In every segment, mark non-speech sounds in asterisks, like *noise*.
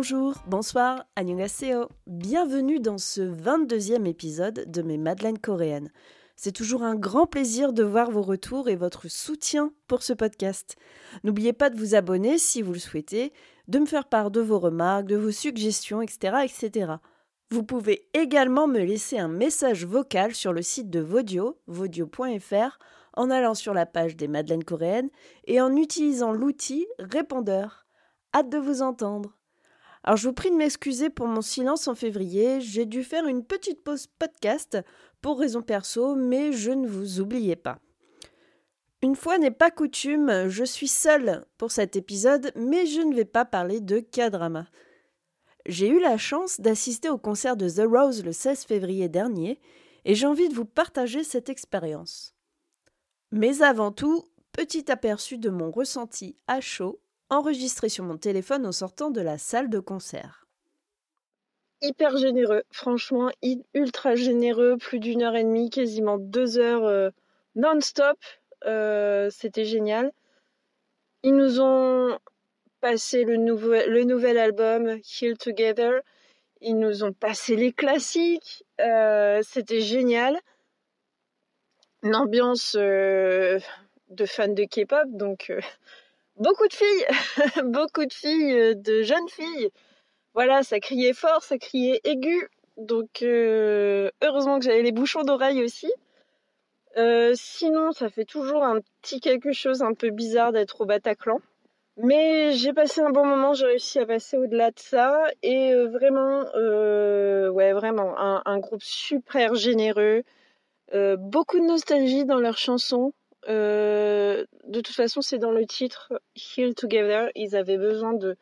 Bonjour, bonsoir, annyeonghaseyo. Bienvenue dans ce 22e épisode de mes Madeleines coréennes. C'est toujours un grand plaisir de voir vos retours et votre soutien pour ce podcast. N'oubliez pas de vous abonner si vous le souhaitez, de me faire part de vos remarques, de vos suggestions, etc. etc. Vous pouvez également me laisser un message vocal sur le site de Vodio, vodio.fr, en allant sur la page des Madeleines coréennes et en utilisant l'outil répondeur. Hâte de vous entendre. Alors je vous prie de m'excuser pour mon silence en février, j'ai dû faire une petite pause podcast pour raison perso, mais je ne vous oubliez pas. Une fois n'est pas coutume, je suis seule pour cet épisode, mais je ne vais pas parler de K-drama. J'ai eu la chance d'assister au concert de The Rose le 16 février dernier et j'ai envie de vous partager cette expérience. Mais avant tout, petit aperçu de mon ressenti à chaud enregistré sur mon téléphone en sortant de la salle de concert. Hyper généreux, franchement, ultra généreux, plus d'une heure et demie, quasiment deux heures euh, non-stop, euh, c'était génial. Ils nous ont passé le, nouvel album Heal Together. Ils nous ont passé les classiques. Euh, c'était génial. Une ambiance de fans de K-pop, donc beaucoup de filles, *laughs* beaucoup de filles, de jeunes filles. Voilà, ça criait fort, ça criait aigu. Donc heureusement que j'avais les bouchons d'oreilles aussi. sinon, ça fait toujours un petit quelque chose un peu bizarre d'être au Bataclan. Mais j'ai passé un bon moment, j'ai réussi à passer au-delà de ça et euh, vraiment, euh, ouais, vraiment, un, groupe super généreux, euh, beaucoup de nostalgie dans leurs chansons. De toute façon, c'est dans le titre Heal Together. Ils avaient besoin de,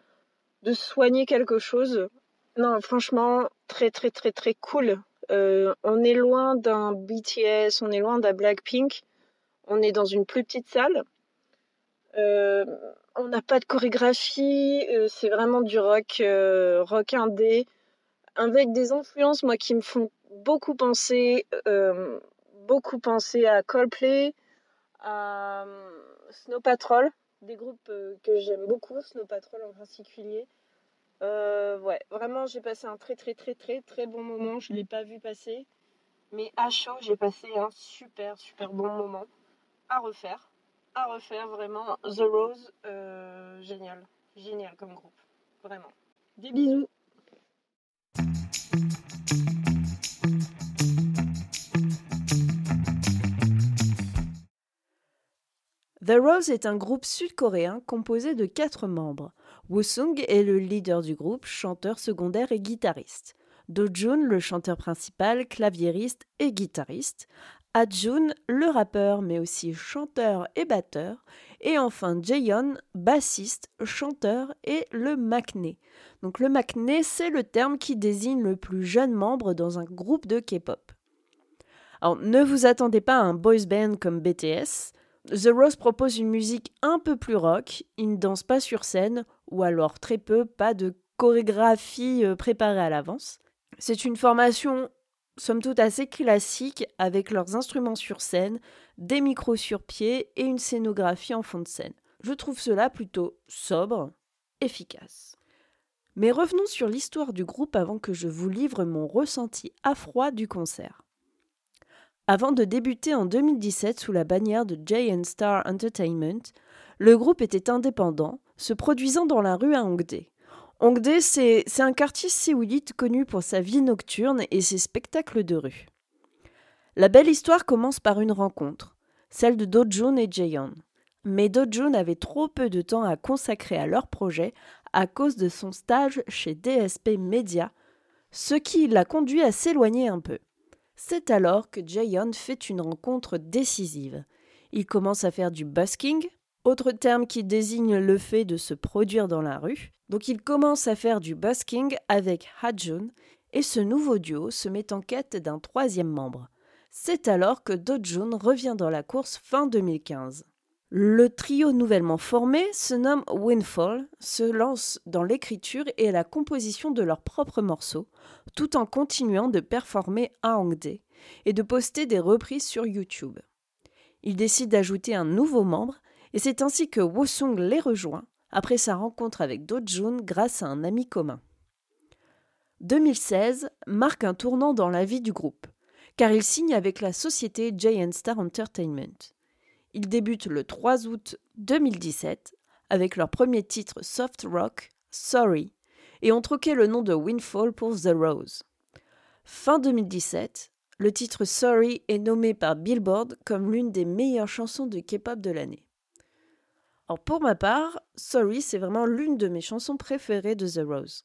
de soigner quelque chose. Non, franchement, très très très très cool. on est loin d'un BTS, on est loin d'un Blackpink. On est dans une plus petite salle. Euh, on n'a pas de chorégraphie, euh, c'est vraiment du rock, euh, rock indé, avec des influences moi qui me font beaucoup penser, beaucoup penser à Coldplay, à Snow Patrol, des groupes que j'aime beaucoup, Snow Patrol en particulier. ouais, vraiment j'ai passé un très très très très très bon moment. Je l'ai pas vu passer, mais à chaud j'ai passé un super super bon moment à refaire à refaire vraiment. The Rose, euh, génial. Génial comme groupe. Vraiment. Des bisous. The Rose est un groupe sud-coréen composé de quatre membres. Woo-sung est le leader du groupe, chanteur secondaire et guitariste. Do-jun, le chanteur principal, claviériste et guitariste. Adjun, le rappeur mais aussi chanteur et batteur, et enfin Jaeyeon, bassiste, chanteur et le maknae. Donc le maknae, c'est le terme qui désigne le plus jeune membre dans un groupe de K-pop. Alors ne vous attendez pas à un boys band comme BTS. The Rose propose une musique un peu plus rock, ils ne dansent pas sur scène, ou alors très peu, pas de chorégraphie euh, préparée à l'avance. C'est une formation somme toute assez classiques avec leurs instruments sur scène, des micros sur pied et une scénographie en fond de scène. Je trouve cela plutôt sobre, efficace. Mais revenons sur l'histoire du groupe avant que je vous livre mon ressenti à froid du concert. Avant de débuter en 2017 sous la bannière de J Star Entertainment, le groupe était indépendant, se produisant dans la rue à Hongdae. Hongdae, c'est un quartier séoulite connu pour sa vie nocturne et ses spectacles de rue. La belle histoire commence par une rencontre, celle de Dojun et Jaeyeon. Mais Dojun avait trop peu de temps à consacrer à leur projet à cause de son stage chez DSP Media, ce qui l'a conduit à s'éloigner un peu. C'est alors que Jaeyeon fait une rencontre décisive. Il commence à faire du busking, autre terme qui désigne le fait de se produire dans la rue, donc il commence à faire du busking avec Hajun et ce nouveau duo se met en quête d'un troisième membre. C'est alors que Dojun revient dans la course fin 2015. Le trio nouvellement formé se nomme Windfall, se lance dans l'écriture et la composition de leurs propres morceaux, tout en continuant de performer à Hongdae et de poster des reprises sur YouTube. Ils décident d'ajouter un nouveau membre et c'est ainsi que Wosung les rejoint après sa rencontre avec Do grâce à un ami commun. 2016 marque un tournant dans la vie du groupe, car il signe avec la société Giant Star Entertainment. Ils débutent le 3 août 2017 avec leur premier titre soft rock, Sorry, et ont troqué le nom de Windfall pour The Rose. Fin 2017, le titre Sorry est nommé par Billboard comme l'une des meilleures chansons de K-pop de l'année. Pour ma part, Sorry, c'est vraiment l'une de mes chansons préférées de The Rose.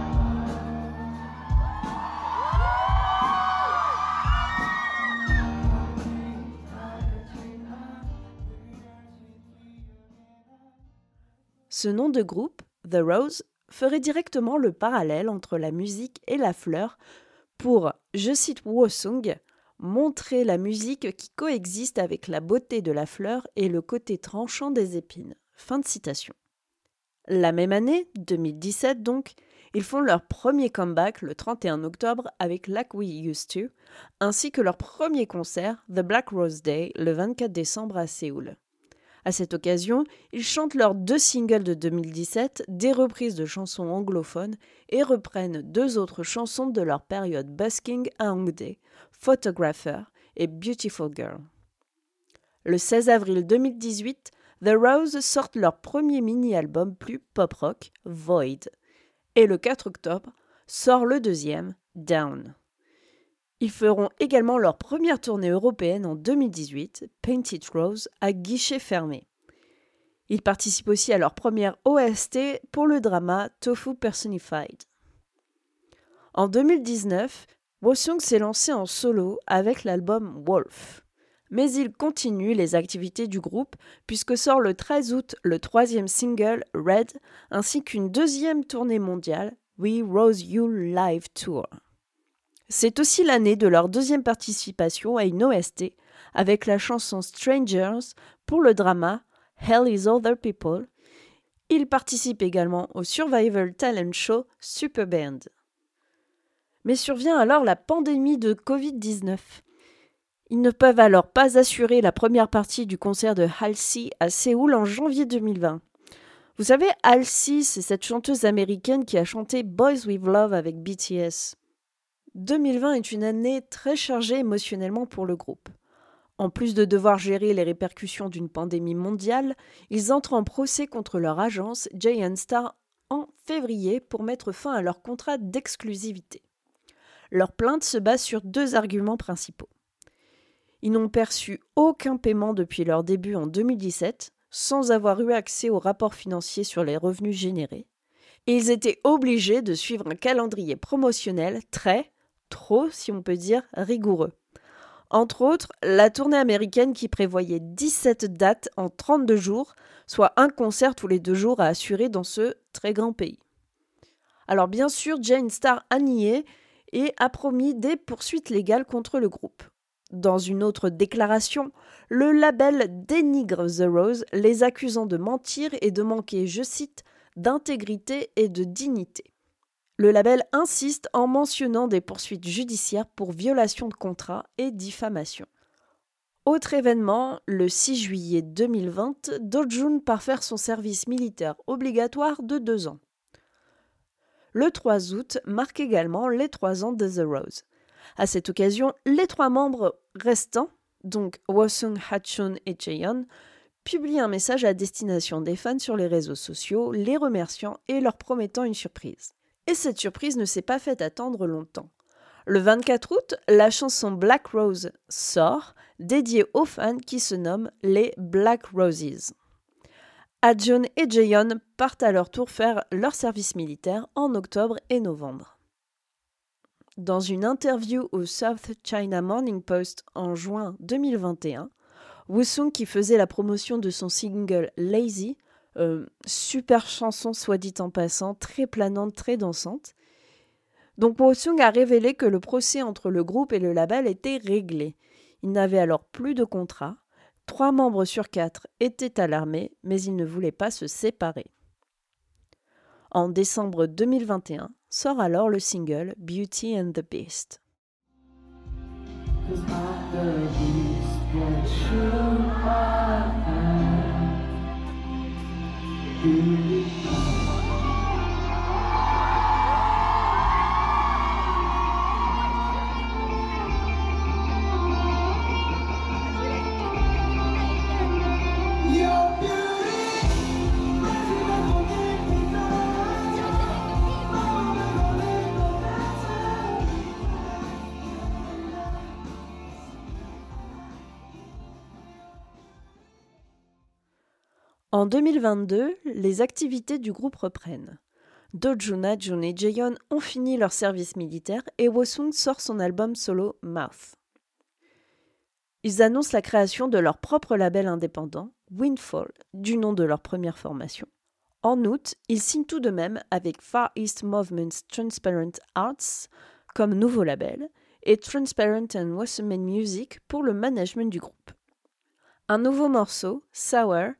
Ce nom de groupe, The Rose, ferait directement le parallèle entre la musique et la fleur pour, je cite Wosung, montrer la musique qui coexiste avec la beauté de la fleur et le côté tranchant des épines. Fin de citation. La même année, 2017 donc, ils font leur premier comeback le 31 octobre avec Like We Used To, ainsi que leur premier concert, The Black Rose Day, le 24 décembre à Séoul. À cette occasion, ils chantent leurs deux singles de 2017, des reprises de chansons anglophones, et reprennent deux autres chansons de leur période busking à Hongdae, Photographer et Beautiful Girl. Le 16 avril 2018, The Rose sortent leur premier mini-album plus pop-rock, Void. Et le 4 octobre, sort le deuxième, Down. Ils feront également leur première tournée européenne en 2018, Painted Rose, à guichet fermé. Ils participent aussi à leur première OST pour le drama Tofu Personified. En 2019, Wosung s'est lancé en solo avec l'album Wolf. Mais il continue les activités du groupe puisque sort le 13 août le troisième single Red ainsi qu'une deuxième tournée mondiale We Rose You Live Tour. C'est aussi l'année de leur deuxième participation à une OST avec la chanson Strangers pour le drama Hell is Other People. Ils participent également au Survival Talent Show Superband. Mais survient alors la pandémie de Covid-19. Ils ne peuvent alors pas assurer la première partie du concert de Halsey à Séoul en janvier 2020. Vous savez, Halsey, c'est cette chanteuse américaine qui a chanté Boys with Love avec BTS. 2020 est une année très chargée émotionnellement pour le groupe. En plus de devoir gérer les répercussions d'une pandémie mondiale, ils entrent en procès contre leur agence Giant Star en février pour mettre fin à leur contrat d'exclusivité. Leur plainte se base sur deux arguments principaux. Ils n'ont perçu aucun paiement depuis leur début en 2017, sans avoir eu accès aux rapports financiers sur les revenus générés, et ils étaient obligés de suivre un calendrier promotionnel très, trop, si on peut dire, rigoureux. Entre autres, la tournée américaine qui prévoyait 17 dates en 32 jours, soit un concert tous les deux jours à assurer dans ce très grand pays. Alors bien sûr, Jane Star a nié et a promis des poursuites légales contre le groupe. Dans une autre déclaration, le label dénigre The Rose, les accusant de mentir et de manquer, je cite, d'intégrité et de dignité. Le label insiste en mentionnant des poursuites judiciaires pour violation de contrat et diffamation. Autre événement, le 6 juillet 2020, Dojun part faire son service militaire obligatoire de deux ans. Le 3 août marque également les trois ans de The Rose. À cette occasion, les trois membres restants, donc Wasung, Hachun et Cheon, publient un message à destination des fans sur les réseaux sociaux, les remerciant et leur promettant une surprise. Et cette surprise ne s'est pas faite attendre longtemps. Le 24 août, la chanson Black Rose sort, dédiée aux fans qui se nomment les Black Roses. Adjon et Jaeyeon partent à leur tour faire leur service militaire en octobre et novembre. Dans une interview au South China Morning Post en juin 2021, Woo qui faisait la promotion de son single Lazy, euh, super chanson, soit dit en passant, très planante, très dansante. Donc Wosung a révélé que le procès entre le groupe et le label était réglé. Il n'avait alors plus de contrat. Trois membres sur quatre étaient alarmés, mais ils ne voulaient pas se séparer. En décembre 2021 sort alors le single Beauty and the Beast. you. En 2022, les activités du groupe reprennent. Dojuna, Jun et Jaeyeon ont fini leur service militaire et Wosung sort son album solo Mouth. Ils annoncent la création de leur propre label indépendant, Windfall, du nom de leur première formation. En août, ils signent tout de même avec Far East Movement's Transparent Arts comme nouveau label et Transparent and Wasserman Music pour le management du groupe. Un nouveau morceau, Sour,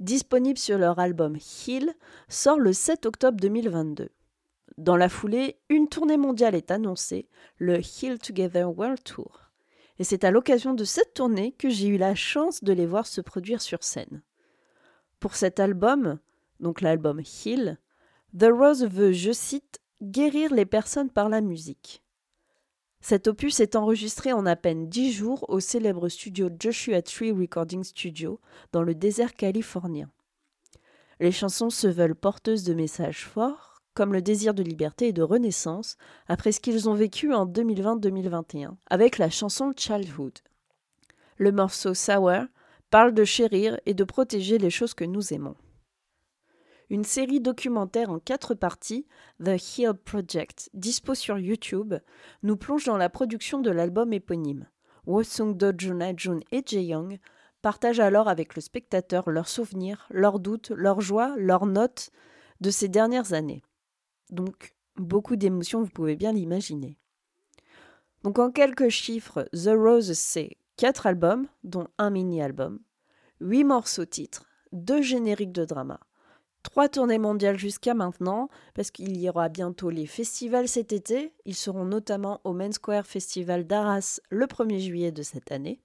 disponible sur leur album Heal, sort le 7 octobre 2022. Dans la foulée, une tournée mondiale est annoncée, le Heal Together World Tour. Et c'est à l'occasion de cette tournée que j'ai eu la chance de les voir se produire sur scène. Pour cet album, donc l'album Heal, The Rose veut, je cite, guérir les personnes par la musique. Cet opus est enregistré en à peine dix jours au célèbre studio Joshua Tree Recording Studio dans le désert californien. Les chansons se veulent porteuses de messages forts, comme le désir de liberté et de renaissance, après ce qu'ils ont vécu en 2020-2021, avec la chanson Childhood. Le morceau Sour parle de chérir et de protéger les choses que nous aimons une série documentaire en quatre parties, The Heal Project, dispo sur YouTube, nous plonge dans la production de l'album éponyme. Wosung Do Jun et Jae-young partagent alors avec le spectateur leurs souvenirs, leurs doutes, leurs joies, leurs notes de ces dernières années. Donc, beaucoup d'émotions, vous pouvez bien l'imaginer. Donc, en quelques chiffres, The Rose, c'est quatre albums, dont un mini-album, huit morceaux titres, deux génériques de drama, trois tournées mondiales jusqu'à maintenant, parce qu'il y aura bientôt les festivals cet été. Ils seront notamment au Main Square Festival d'Arras le 1er juillet de cette année.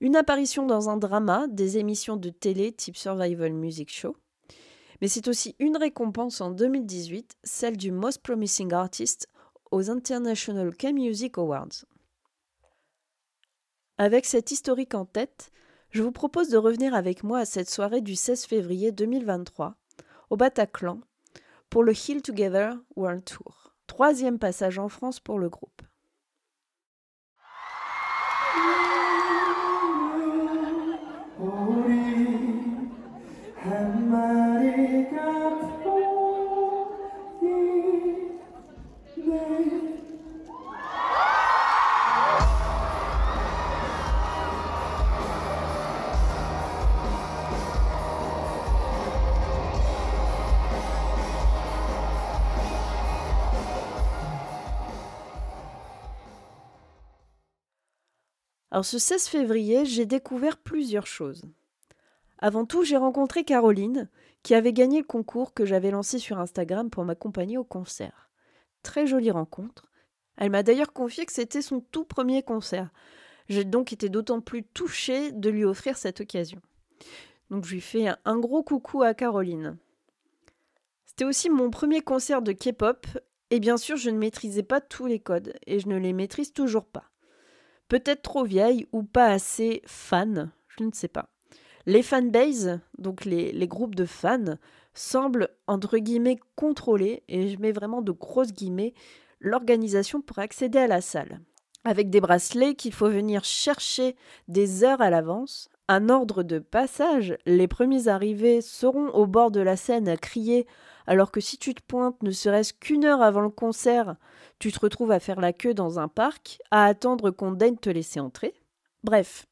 Une apparition dans un drama, des émissions de télé type Survival Music Show. Mais c'est aussi une récompense en 2018, celle du Most Promising Artist aux International K-Music Awards. Avec cette historique en tête, je vous propose de revenir avec moi à cette soirée du 16 février 2023, au Bataclan pour le Heal Together World Tour. Troisième passage en France pour le groupe. Alors ce 16 février, j'ai découvert plusieurs choses. Avant tout, j'ai rencontré Caroline, qui avait gagné le concours que j'avais lancé sur Instagram pour m'accompagner au concert. Très jolie rencontre. Elle m'a d'ailleurs confié que c'était son tout premier concert. J'ai donc été d'autant plus touchée de lui offrir cette occasion. Donc je lui fais un gros coucou à Caroline. C'était aussi mon premier concert de K-pop, et bien sûr je ne maîtrisais pas tous les codes, et je ne les maîtrise toujours pas. Peut-être trop vieille ou pas assez fan, je ne sais pas. Les fanbases, donc les, les groupes de fans, semblent entre guillemets contrôler, et je mets vraiment de grosses guillemets, l'organisation pour accéder à la salle. Avec des bracelets qu'il faut venir chercher des heures à l'avance, un ordre de passage, les premiers arrivés seront au bord de la scène à crier alors que si tu te pointes ne serait-ce qu'une heure avant le concert, tu te retrouves à faire la queue dans un parc, à attendre qu'on daigne te laisser entrer. Bref,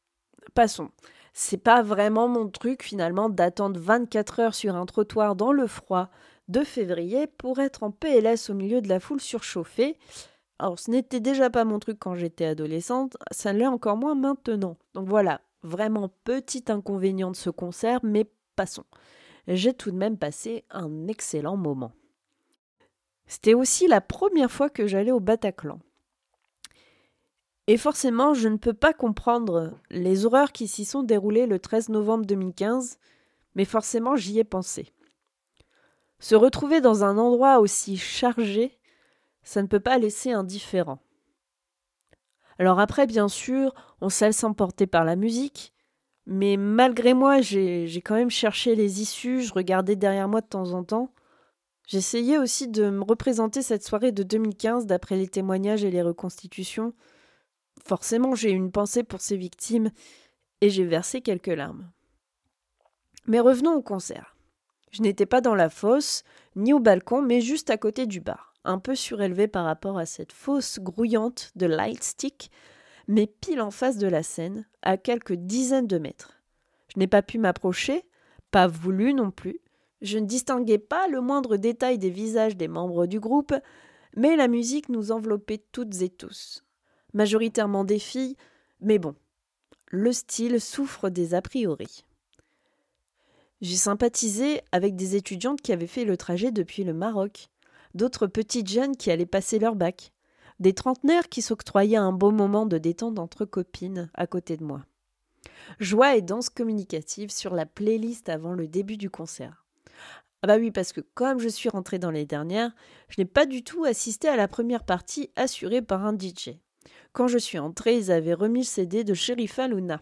passons. c'est pas vraiment mon truc finalement d'attendre 24 heures sur un trottoir dans le froid de février pour être en PLS au milieu de la foule surchauffée. Alors ce n'était déjà pas mon truc quand j'étais adolescente, ça l'est encore moins maintenant. Donc voilà, vraiment petit inconvénient de ce concert, mais passons. J'ai tout de même passé un excellent moment. C'était aussi la première fois que j'allais au Bataclan. Et forcément, je ne peux pas comprendre les horreurs qui s'y sont déroulées le 13 novembre 2015, mais forcément j'y ai pensé. Se retrouver dans un endroit aussi chargé, ça ne peut pas laisser indifférent. Alors après, bien sûr, on sait s'emporter par la musique, mais malgré moi, j'ai quand même cherché les issues, je regardais derrière moi de temps en temps. J'essayais aussi de me représenter cette soirée de 2015 d'après les témoignages et les reconstitutions. Forcément, j'ai eu une pensée pour ces victimes et j'ai versé quelques larmes. Mais revenons au concert. Je n'étais pas dans la fosse, ni au balcon, mais juste à côté du bar, un peu surélevé par rapport à cette fosse grouillante de Lightstick, mais pile en face de la scène, à quelques dizaines de mètres. Je n'ai pas pu m'approcher, pas voulu non plus. Je ne distinguais pas le moindre détail des visages des membres du groupe, mais la musique nous enveloppait toutes et tous majoritairement des filles, mais bon, le style souffre des a priori. J'ai sympathisé avec des étudiantes qui avaient fait le trajet depuis le Maroc, d'autres petites jeunes qui allaient passer leur bac, des trentenaires qui s'octroyaient un beau moment de détente entre copines à côté de moi. Joie et danse communicative sur la playlist avant le début du concert. Ah bah oui, parce que comme je suis rentrée dans les dernières, je n'ai pas du tout assisté à la première partie assurée par un DJ. Quand je suis entrée, ils avaient remis le CD de Sherifa Luna.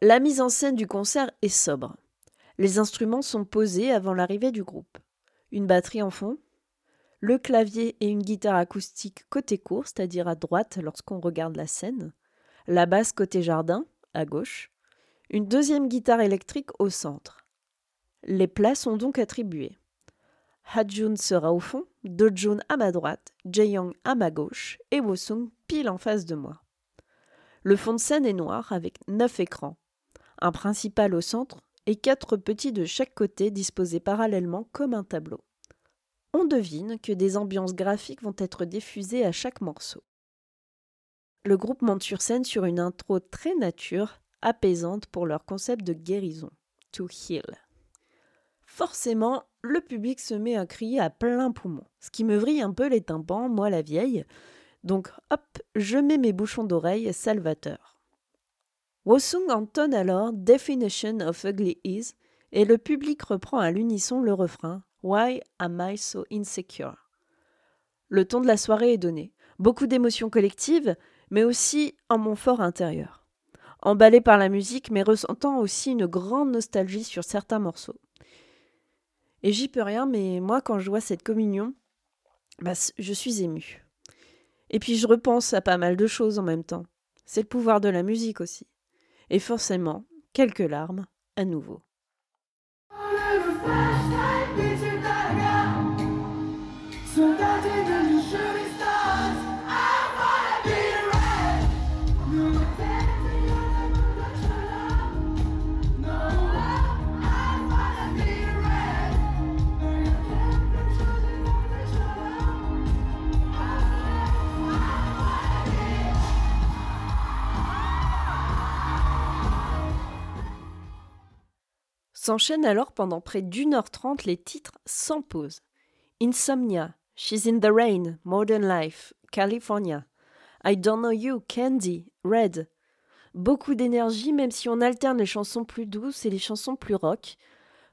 La mise en scène du concert est sobre. Les instruments sont posés avant l'arrivée du groupe. Une batterie en fond, le clavier et une guitare acoustique côté court, c'est-à-dire à droite lorsqu'on regarde la scène, la basse côté jardin, à gauche, une deuxième guitare électrique au centre. Les places sont donc attribuées. Hajun sera au fond, Dojun à ma droite, Jaeyong à ma gauche et Wosung pile en face de moi. Le fond de scène est noir avec neuf écrans, un principal au centre et quatre petits de chaque côté disposés parallèlement comme un tableau. On devine que des ambiances graphiques vont être diffusées à chaque morceau. Le groupe monte sur scène sur une intro très nature, apaisante pour leur concept de guérison, to heal. Forcément, le public se met à crier à plein poumon, ce qui me vrille un peu les tympans, moi la vieille. Donc hop, je mets mes bouchons d'oreille salvateurs. Wosung entonne alors Definition of Ugly Is et le public reprend à l'unisson le refrain Why am I so insecure? Le ton de la soirée est donné, beaucoup d'émotions collectives, mais aussi en mon fort intérieur. Emballé par la musique, mais ressentant aussi une grande nostalgie sur certains morceaux. Et j'y peux rien, mais moi, quand je vois cette communion, bah, je suis émue. Et puis je repense à pas mal de choses en même temps. C'est le pouvoir de la musique aussi. Et forcément, quelques larmes à nouveau. S'enchaînent alors pendant près d'une heure trente les titres sans pause. Insomnia, She's in the Rain, Modern Life, California, I Don't Know You, Candy, Red. Beaucoup d'énergie même si on alterne les chansons plus douces et les chansons plus rock.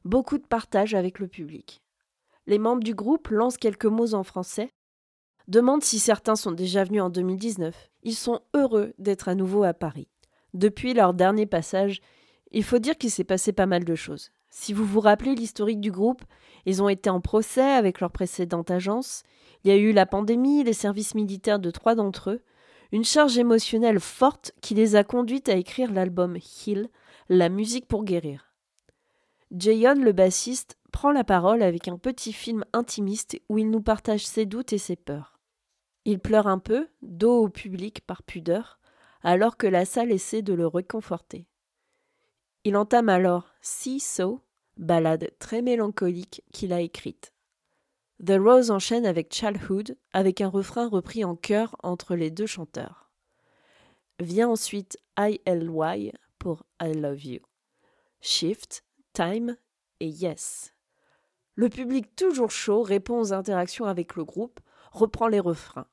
Beaucoup de partage avec le public. Les membres du groupe lancent quelques mots en français, demandent si certains sont déjà venus en 2019. Ils sont heureux d'être à nouveau à Paris. Depuis leur dernier passage, il faut dire qu'il s'est passé pas mal de choses. Si vous vous rappelez l'historique du groupe, ils ont été en procès avec leur précédente agence, il y a eu la pandémie, les services militaires de trois d'entre eux, une charge émotionnelle forte qui les a conduites à écrire l'album Heal, la musique pour guérir. Jayon, le bassiste, prend la parole avec un petit film intimiste où il nous partage ses doutes et ses peurs. Il pleure un peu, dos au public par pudeur, alors que la salle essaie de le réconforter. Il entame alors See So, ballade très mélancolique qu'il a écrite. The Rose enchaîne avec Childhood, avec un refrain repris en chœur entre les deux chanteurs. Vient ensuite ILY pour I Love You. Shift, Time et Yes. Le public toujours chaud répond aux interactions avec le groupe, reprend les refrains.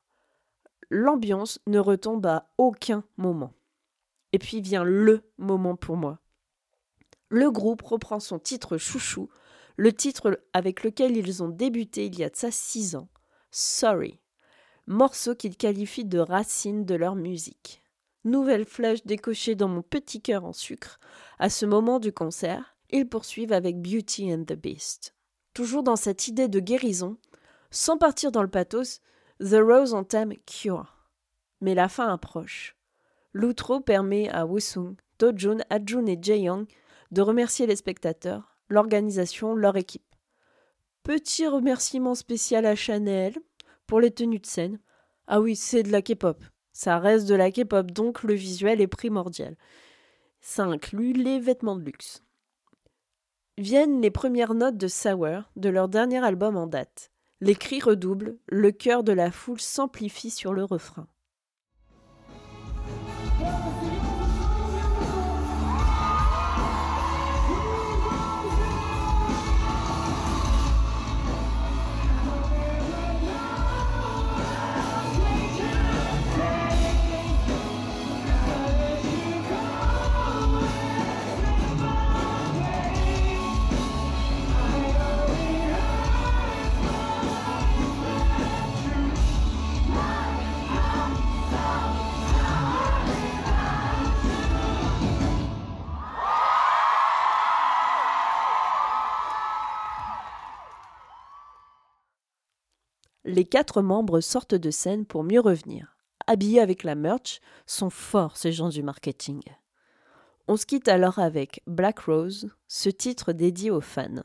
L'ambiance ne retombe à aucun moment. Et puis vient le moment pour moi. Le groupe reprend son titre chouchou, le titre avec lequel ils ont débuté il y a de ça six ans, Sorry, morceau qu'ils qualifient de racine de leur musique. Nouvelle flèche décochée dans mon petit cœur en sucre. À ce moment du concert, ils poursuivent avec Beauty and the Beast. Toujours dans cette idée de guérison, sans partir dans le pathos, The Rose entame Cure. Mais la fin approche. L'outro permet à Wusung, Dojun, Ajun et Jae-young de remercier les spectateurs l'organisation, leur équipe. Petit remerciement spécial à Chanel pour les tenues de scène. Ah oui, c'est de la K-pop. Ça reste de la K-pop, donc le visuel est primordial. Ça inclut les vêtements de luxe. Viennent les premières notes de Sour, de leur dernier album en date. Les cris redoublent, le cœur de la foule s'amplifie sur le refrain. Les quatre membres sortent de scène pour mieux revenir. Habillés avec la merch, sont forts ces gens du marketing. On se quitte alors avec Black Rose, ce titre dédié aux fans.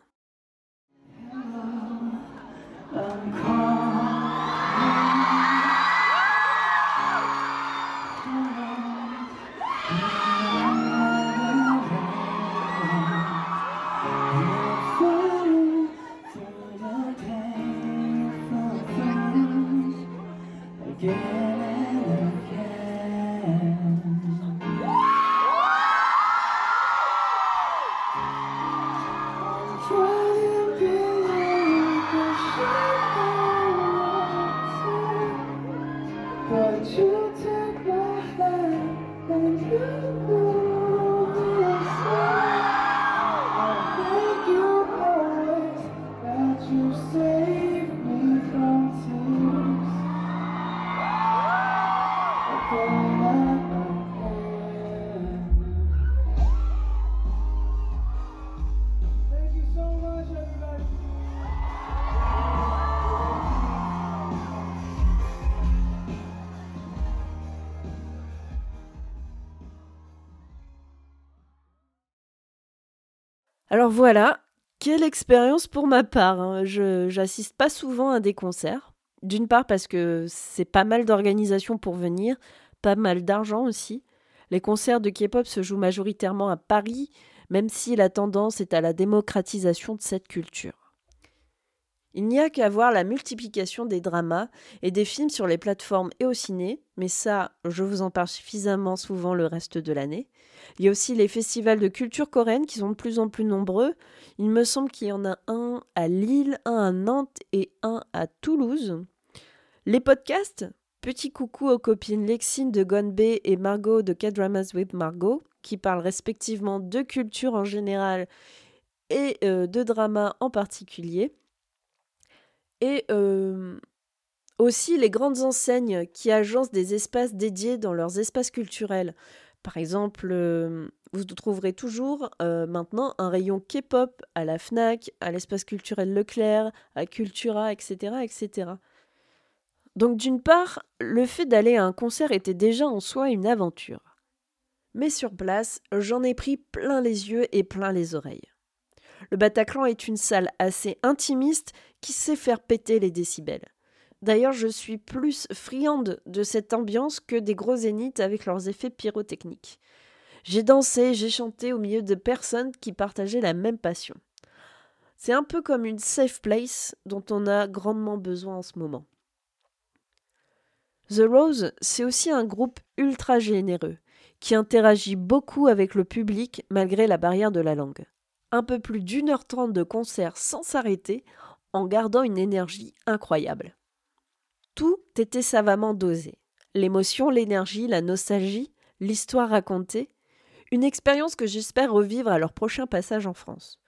Alors voilà, quelle expérience pour ma part. Hein. Je j'assiste pas souvent à des concerts. D'une part parce que c'est pas mal d'organisation pour venir, pas mal d'argent aussi. Les concerts de K-pop se jouent majoritairement à Paris, même si la tendance est à la démocratisation de cette culture. Il n'y a qu'à voir la multiplication des dramas et des films sur les plateformes et au ciné, mais ça, je vous en parle suffisamment souvent le reste de l'année. Il y a aussi les festivals de culture coréenne qui sont de plus en plus nombreux. Il me semble qu'il y en a un à Lille, un à Nantes et un à Toulouse. Les podcasts, petit coucou aux copines Lexine de Gonbe et Margot de K-Dramas with Margot, qui parlent respectivement de culture en général et euh, de drama en particulier. Et aussi les grandes enseignes qui agencent des espaces dédiés dans leurs espaces culturels. Par exemple, vous trouverez toujours maintenant un rayon K-pop à la FNAC, à l'espace culturel Leclerc, à Cultura, etc. etc. Donc d'une part, le fait d'aller à un concert était déjà en soi une aventure. Mais sur place, j'en ai pris plein les yeux et plein les oreilles. Le Bataclan est une salle assez intimiste qui sait faire péter les décibels. D'ailleurs, je suis plus friande de cette ambiance que des gros zéniths avec leurs effets pyrotechniques. J'ai dansé, j'ai chanté au milieu de personnes qui partageaient la même passion. C'est un peu comme une safe place dont on a grandement besoin en ce moment. The Rose, c'est aussi un groupe ultra généreux, qui interagit beaucoup avec le public malgré la barrière de la langue. Un peu plus d'une heure trente de concert sans s'arrêter, en gardant une énergie incroyable. Tout était savamment dosé. L'émotion, l'énergie, la nostalgie, l'histoire racontée, une expérience que j'espère revivre à leur prochain passage en France.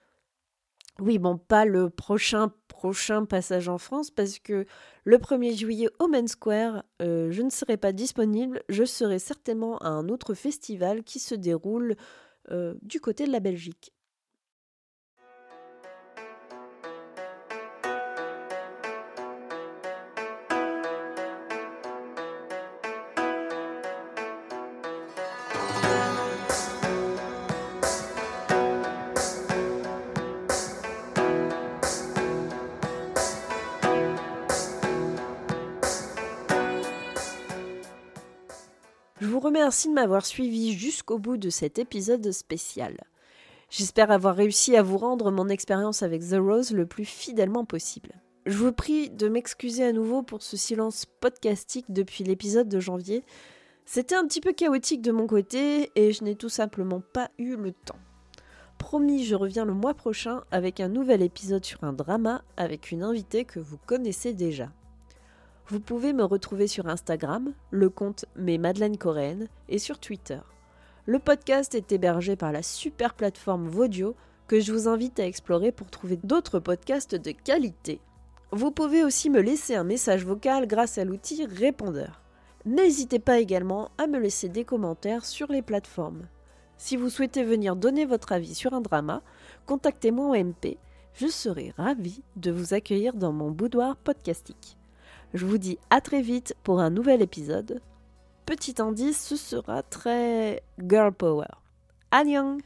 Oui, bon, pas le prochain prochain passage en France parce que le 1er juillet au Main Square, euh, je ne serai pas disponible. Je serai certainement à un autre festival qui se déroule euh, du côté de la Belgique. Remercie de m'avoir suivi jusqu'au bout de cet épisode spécial. J'espère avoir réussi à vous rendre mon expérience avec The Rose le plus fidèlement possible. Je vous prie de m'excuser à nouveau pour ce silence podcastique depuis l'épisode de janvier. C'était un petit peu chaotique de mon côté et je n'ai tout simplement pas eu le temps. Promis, je reviens le mois prochain avec un nouvel épisode sur un drama avec une invitée que vous connaissez déjà. Vous pouvez me retrouver sur Instagram, le compte Mes Madeleine Coréenne, et sur Twitter. Le podcast est hébergé par la super plateforme Vodio que je vous invite à explorer pour trouver d'autres podcasts de qualité. Vous pouvez aussi me laisser un message vocal grâce à l'outil Répondeur. N'hésitez pas également à me laisser des commentaires sur les plateformes. Si vous souhaitez venir donner votre avis sur un drama, contactez-moi en MP. Je serai ravie de vous accueillir dans mon boudoir podcastique. Je vous dis à très vite pour un nouvel épisode. Petit indice, ce sera très girl power. Annyeong